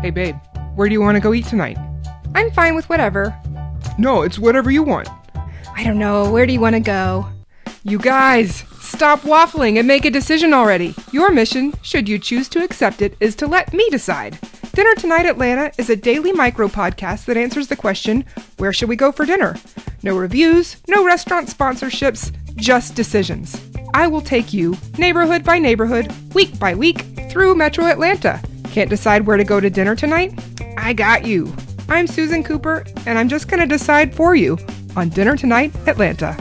Hey, babe, where do you want to go eat tonight? I'm fine with whatever. No, it's whatever you want. I don't know. Where do you want to go? You guys, stop waffling and make a decision already. Your mission, should you choose to accept it, is to let me decide. Dinner Tonight Atlanta is a daily micro podcast that answers the question where should we go for dinner? No reviews, no restaurant sponsorships, just decisions. I will take you, neighborhood by neighborhood, week by week, through Metro Atlanta. Can't decide where to go to dinner tonight? I got you. I'm Susan Cooper, and I'm just going to decide for you on Dinner Tonight Atlanta.